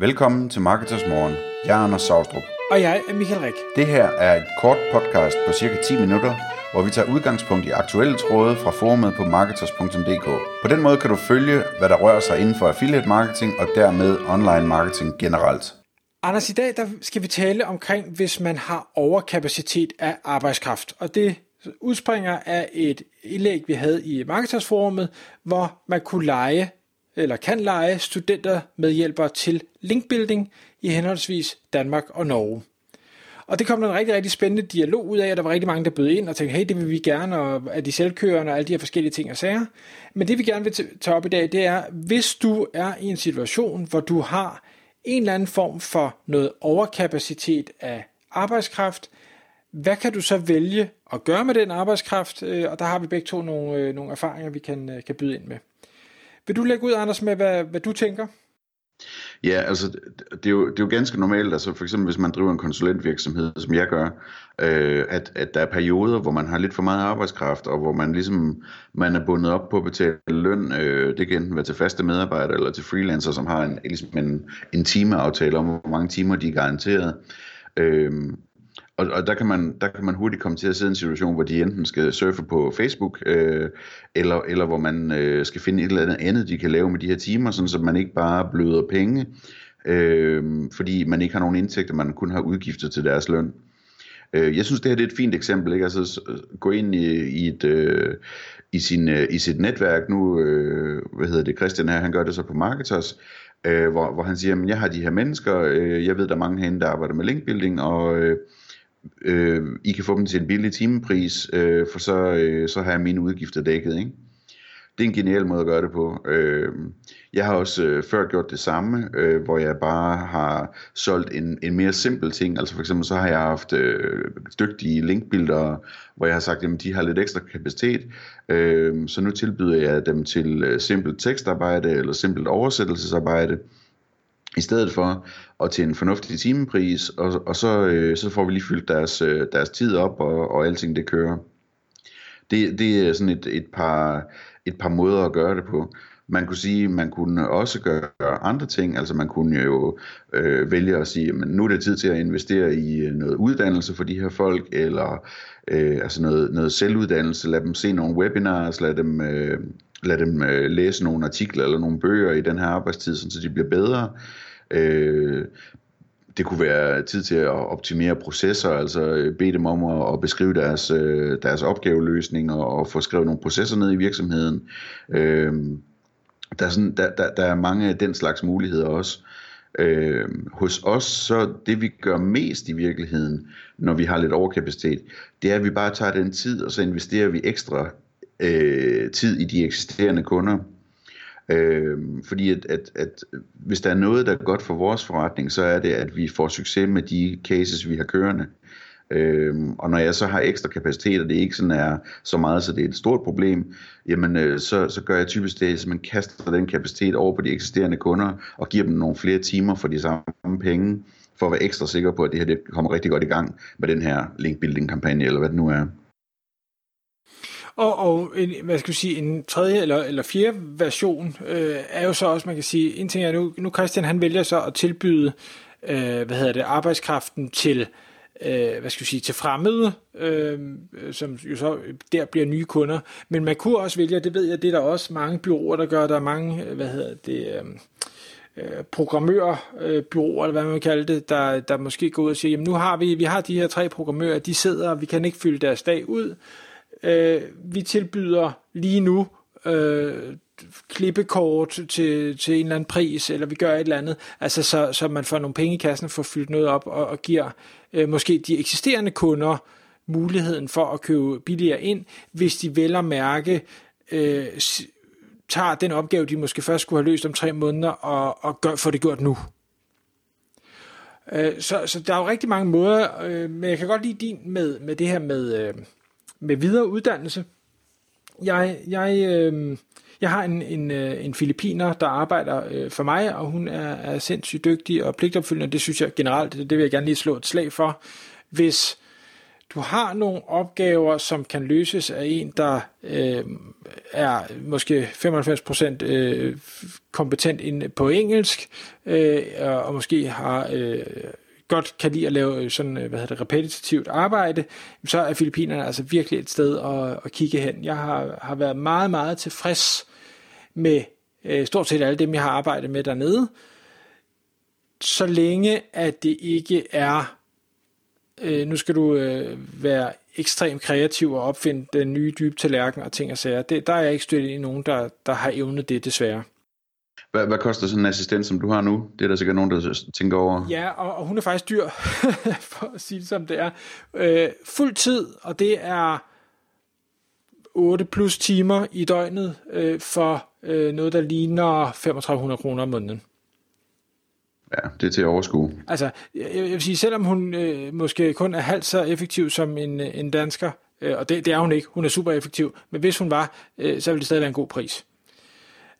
Velkommen til Marketers Morgen. Jeg er Anders Saustrup. Og jeg er Michael Rik. Det her er et kort podcast på cirka 10 minutter, hvor vi tager udgangspunkt i aktuelle tråde fra forumet på marketers.dk. På den måde kan du følge, hvad der rører sig inden for affiliate marketing og dermed online marketing generelt. Anders, i dag der skal vi tale omkring, hvis man har overkapacitet af arbejdskraft. Og det udspringer af et indlæg, vi havde i Marketersforumet, hvor man kunne lege eller kan lege studenter medhjælper til linkbuilding i henholdsvis Danmark og Norge. Og det kom der en rigtig, rigtig spændende dialog ud af, og der var rigtig mange, der bød ind og tænkte, hey, det vil vi gerne, og er de selvkørende og alle de her forskellige ting og sager. Men det vi gerne vil tage op i dag, det er, hvis du er i en situation, hvor du har en eller anden form for noget overkapacitet af arbejdskraft, hvad kan du så vælge at gøre med den arbejdskraft? Øh, og der har vi begge to nogle, øh, nogle erfaringer, vi kan, øh, kan byde ind med. Vil du lægge ud, Anders, med hvad, hvad du tænker? Ja, altså det er, jo, det er jo ganske normalt, altså for eksempel hvis man driver en konsulentvirksomhed, som jeg gør, øh, at, at der er perioder, hvor man har lidt for meget arbejdskraft, og hvor man ligesom man er bundet op på at betale løn. Øh, det kan enten være til faste medarbejdere eller til freelancer, som har en, ligesom en, en timeaftale om, hvor mange timer de er garanteret. Øh, og, og der, kan man, der kan man hurtigt komme til at sidde i en situation, hvor de enten skal surfe på Facebook, øh, eller, eller hvor man øh, skal finde et eller andet andet, de kan lave med de her timer, sådan så man ikke bare bløder penge, øh, fordi man ikke har nogen indtægter, man kun har udgifter til deres løn. Øh, jeg synes, det her det er et fint eksempel. Ikke? Altså, gå ind i, i, et, øh, i, sin, øh, i sit netværk. Nu, øh, hvad hedder det, Christian her, han gør det så på Marketers, øh, hvor, hvor han siger, at jeg har de her mennesker, øh, jeg ved, der er mange herinde, der arbejder med linkbuilding, og... Øh, øh, I kan få dem til en billig timepris, øh, for så, øh, så har jeg mine udgifter dækket. Ikke? Det er en genial måde at gøre det på. Øh, jeg har også øh, før gjort det samme, øh, hvor jeg bare har solgt en, en mere simpel ting. Altså for eksempel så har jeg haft øh, dygtige linkbilder, hvor jeg har sagt, at de har lidt ekstra kapacitet. Øh, så nu tilbyder jeg dem til øh, simpelt tekstarbejde eller simpelt oversættelsesarbejde i stedet for, og til en fornuftig timepris, og, og så, øh, så får vi lige fyldt deres, øh, deres tid op, og, og alting det kører. Det, det er sådan et, et, par, et par måder at gøre det på. Man kunne sige, man kunne også gøre andre ting, altså man kunne jo øh, vælge at sige, men nu er det tid til at investere i øh, noget uddannelse for de her folk, eller øh, altså noget, noget selvuddannelse, lad dem se nogle webinars, lad dem, øh, lad dem øh, læse nogle artikler eller nogle bøger i den her arbejdstid, så de bliver bedre. Øh, det kunne være tid til at optimere processer, altså øh, bede dem om at, at beskrive deres, øh, deres opgaveløsning og, og få skrevet nogle processer ned i virksomheden. Øh, der, er sådan, der, der, der er mange af den slags muligheder også. Øh, hos os, så det vi gør mest i virkeligheden, når vi har lidt overkapacitet, det er, at vi bare tager den tid, og så investerer vi ekstra øh, tid i de eksisterende kunder. Øh, fordi at, at, at hvis der er noget, der er godt for vores forretning, så er det, at vi får succes med de cases, vi har kørende. Øhm, og når jeg så har ekstra kapacitet, og det ikke sådan er så meget, så det er et stort problem, jamen øh, så, så gør jeg typisk det, at man kaster den kapacitet over på de eksisterende kunder, og giver dem nogle flere timer for de samme penge, for at være ekstra sikker på, at det her det kommer rigtig godt i gang med den her link building kampagne, eller hvad det nu er. Og, og en, hvad skal vi sige, en tredje eller, eller fjerde version øh, er jo så også, man kan sige, en ting er nu, nu Christian han vælger så at tilbyde, øh, hvad hedder det, arbejdskraften til, øh, hvad skal vi sige, til fremmede, øh, som jo så der bliver nye kunder. Men man kunne også vælge, det ved jeg, det er der også mange byråer, der gør, der er mange, øh, hvad hedder det, øh, øh programmørbyråer, øh, eller hvad man kalder kalde det, der, der måske går ud og siger, jamen nu har vi, vi har de her tre programmører, de sidder, og vi kan ikke fylde deres dag ud, øh, vi tilbyder lige nu øh, klippekort til, til en eller anden pris, eller vi gør et eller andet, altså så, så man får nogle penge i kassen får fyldt noget op, og, og giver øh, måske de eksisterende kunder muligheden for at købe billigere ind, hvis de vel at mærke øh, tager den opgave, de måske først skulle have løst om tre måneder, og, og gør, får det gjort nu. Øh, så, så der er jo rigtig mange måder, øh, men jeg kan godt lide din med, med det her med, øh, med videre uddannelse. Jeg, jeg, øh, jeg har en, en, øh, en filipiner, der arbejder øh, for mig, og hun er, er sindssygt dygtig og pligtopfyldende. Det synes jeg generelt, det, det vil jeg gerne lige slå et slag for. Hvis du har nogle opgaver, som kan løses af en, der øh, er måske 95% øh, kompetent på engelsk, øh, og måske har øh, godt kan lide at lave øh, sådan, øh, hvad hedder det, repetitivt arbejde, så er Filippinerne altså virkelig et sted at, at kigge hen. Jeg har, har været meget, meget tilfreds med øh, stort set alle dem, jeg har arbejdet med dernede, så længe at det ikke er, øh, nu skal du øh, være ekstremt kreativ og opfinde den nye dybe tallerken og ting og sager. Det, der er jeg ikke støttet i nogen, der, der har evnet det desværre. Hvad, hvad koster sådan en assistent, som du har nu? Det er der sikkert nogen, der tænker over. Ja, og, og hun er faktisk dyr, for at sige det som det er. Øh, fuld tid, og det er 8 plus timer i døgnet øh, for øh, noget, der ligner 3500 kroner om måneden. Ja, det er til at overskue. Altså, jeg, jeg vil sige, selvom hun øh, måske kun er halvt så effektiv som en, en dansker, øh, og det, det er hun ikke, hun er super effektiv, men hvis hun var, øh, så ville det stadig være en god pris.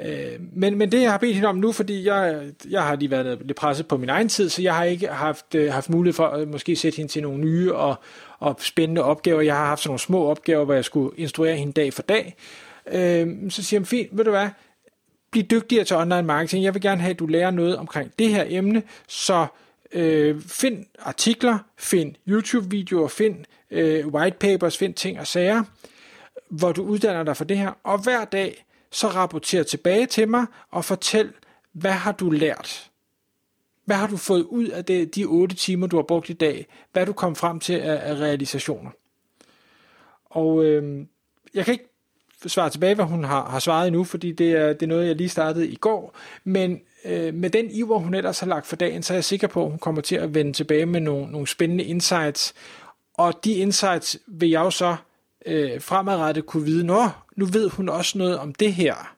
Øh, men, men det jeg har bedt hende om nu, fordi jeg, jeg har lige været lidt presset på min egen tid, så jeg har ikke haft, øh, haft mulighed for at måske sætte hende til nogle nye og, og spændende opgaver. Jeg har haft sådan nogle små opgaver, hvor jeg skulle instruere hende dag for dag. Øh, så siger hun, fint, ved du hvad, bliv dygtigere til online marketing. Jeg vil gerne have, at du lærer noget omkring det her emne, så øh, find artikler, find YouTube-videoer, find øh, white papers, find ting og sager, hvor du uddanner dig for det her, og hver dag så rapporter tilbage til mig og fortæl, hvad har du lært? Hvad har du fået ud af det, de 8 timer, du har brugt i dag? Hvad er du kom frem til af, af realisationer? Og øh, jeg kan ikke svare tilbage, hvad hun har, har svaret endnu, fordi det er, det er noget, jeg lige startede i går. Men øh, med den iver, hun ellers har lagt for dagen, så er jeg sikker på, at hun kommer til at vende tilbage med nogle, nogle spændende insights. Og de insights vil jeg jo så øh, fremadrettet kunne vide, nå, nu ved hun også noget om det her,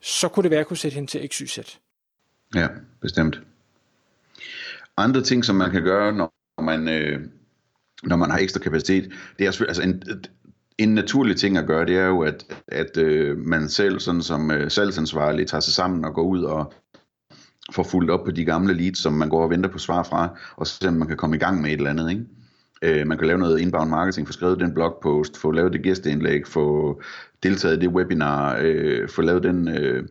så kunne det være, at kunne sætte hende til XYZ. Ja, bestemt. Andre ting, som man kan gøre, når man, øh, når man har ekstra kapacitet, det er altså en, en naturlig ting at gøre, det er jo, at, at øh, man selv sådan som øh, salgsansvarlig tager sig sammen og går ud og får fuldt op på de gamle leads, som man går og venter på svar fra, og så man kan komme i gang med et eller andet. Ikke? Øh, man kan lave noget inbound marketing, få skrevet den blogpost, få lavet det gæsteindlæg, få deltaget i det webinar, øh, få lavet den øh,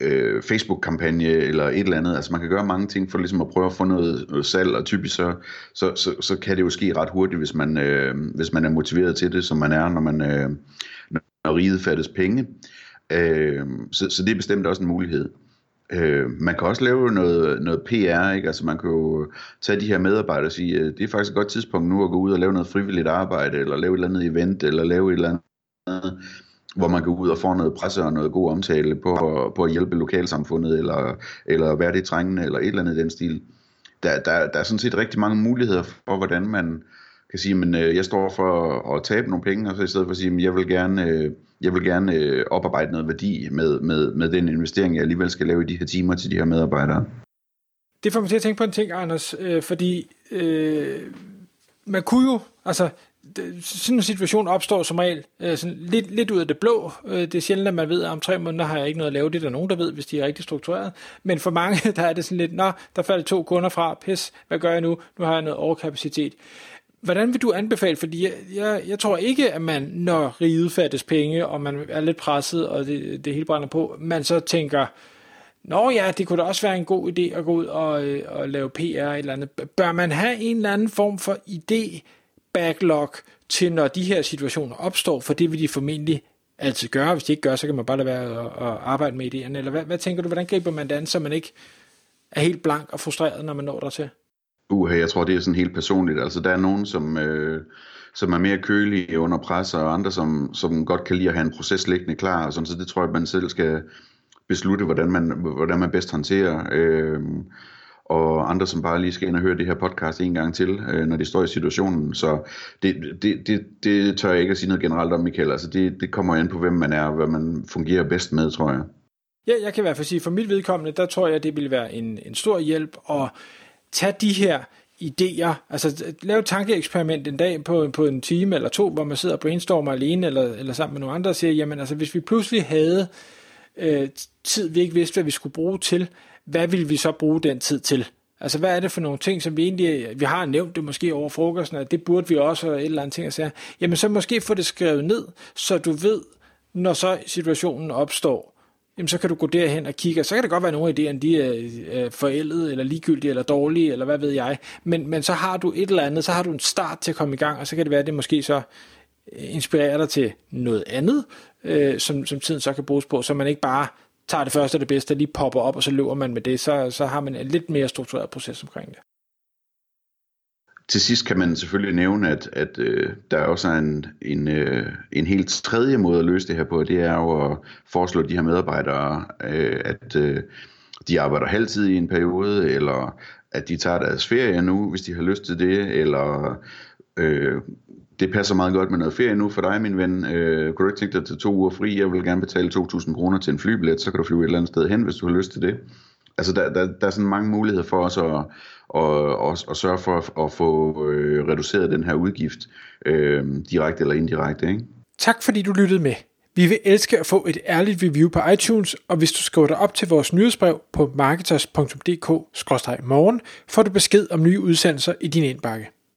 øh, Facebook-kampagne eller et eller andet. Altså man kan gøre mange ting for ligesom at prøve at få noget, noget salg, og typisk så, så, så, så kan det jo ske ret hurtigt, hvis man, øh, hvis man er motiveret til det, som man er, når man øh, når riget fattes penge. Øh, så, så det er bestemt også en mulighed. Øh, man kan også lave noget, noget PR, ikke? Altså man kan jo tage de her medarbejdere og sige, øh, det er faktisk et godt tidspunkt nu at gå ud og lave noget frivilligt arbejde, eller lave et eller andet event, eller lave et eller andet, hvor man går ud og får noget presse og noget god omtale på, på at hjælpe lokalsamfundet, eller, eller være det trængende, eller et eller andet i den stil. Der, der, der er sådan set rigtig mange muligheder for, hvordan man kan sige, men øh, jeg står for at, tabe nogle penge, og så i stedet for at sige, at jeg vil gerne, øh, jeg vil gerne øh, oparbejde noget værdi med, med, med den investering, jeg alligevel skal lave i de her timer til de her medarbejdere. Det får mig til at tænke på en ting, Anders, øh, fordi øh, man kunne jo, altså sådan en situation opstår som regel øh, sådan lidt, lidt ud af det blå. Øh, det er sjældent, at man ved, at om tre måneder har jeg ikke noget at lave. Det er der nogen, der ved, hvis de er rigtig struktureret. Men for mange, der er det sådan lidt, nå, der faldt to kunder fra, pis, hvad gør jeg nu? Nu har jeg noget overkapacitet. Hvordan vil du anbefale, fordi jeg, jeg, jeg tror ikke, at man, når riget fattes penge, og man er lidt presset, og det, det hele brænder på, man så tænker, Nå ja, det kunne da også være en god idé at gå ud og, øh, og lave PR eller andet. Bør man have en eller anden form for idé backlog til, når de her situationer opstår, for det vil de formentlig altid gøre. Hvis de ikke gør, så kan man bare lade være at, at arbejde med idéerne. Eller hvad, hvad tænker du, hvordan griber man det an, så man ikke er helt blank og frustreret, når man når der Uha, jeg tror, det er sådan helt personligt. Altså, der er nogen, som, øh, som er mere kølige under pres, og andre, som, som godt kan lide at have en proces liggende klar. Og sådan, så det tror jeg, man selv skal beslutte, hvordan man, hvordan man bedst håndterer. Øh, og andre, som bare lige skal ind og høre det her podcast en gang til, øh, når de står i situationen. Så det, det, det, det tør jeg ikke at sige noget generelt om, Michael. Altså det, det kommer ind på, hvem man er, og hvad man fungerer bedst med, tror jeg. Ja, jeg kan i hvert fald sige, for mit vedkommende, der tror jeg, det vil være en, en stor hjælp og tag de her idéer, altså lave et tankeeksperiment en dag på, på en time eller to, hvor man sidder og brainstormer alene eller, eller sammen med nogle andre og siger, jamen altså hvis vi pludselig havde øh, tid, vi ikke vidste, hvad vi skulle bruge til, hvad ville vi så bruge den tid til? Altså, hvad er det for nogle ting, som vi egentlig, vi har nævnt det måske over frokosten, at det burde vi også, og et eller andet ting at sige. Jamen, så måske få det skrevet ned, så du ved, når så situationen opstår, jamen så kan du gå derhen og kigge, så kan det godt være, at nogle af idéerne de er øh, forældet, eller ligegyldige, eller dårlige, eller hvad ved jeg, men, men så har du et eller andet, så har du en start til at komme i gang, og så kan det være, at det måske så øh, inspirerer dig til noget andet, øh, som, som tiden så kan bruges på, så man ikke bare tager det første og det bedste, lige popper op, og så løber man med det, så, så har man en lidt mere struktureret proces omkring det. Til sidst kan man selvfølgelig nævne, at, at øh, der også er en, en, øh, en helt tredje måde at løse det her på, det er jo at foreslå de her medarbejdere, øh, at øh, de arbejder halvtid i en periode, eller at de tager deres ferie nu, hvis de har lyst til det, eller øh, det passer meget godt med noget ferie nu for dig, min ven. Øh, kunne du ikke tænke dig til to uger fri? Jeg vil gerne betale 2.000 kroner til en flybillet, så kan du flyve et eller andet sted hen, hvis du har lyst til det. Altså, der, der, der er sådan mange muligheder for os at, at, at, at sørge for at, at få øh, reduceret den her udgift, øh, direkte eller indirekte. Ikke? Tak fordi du lyttede med. Vi vil elske at få et ærligt review på iTunes, og hvis du skriver dig op til vores nyhedsbrev på marketers.dk-morgen, får du besked om nye udsendelser i din indbakke.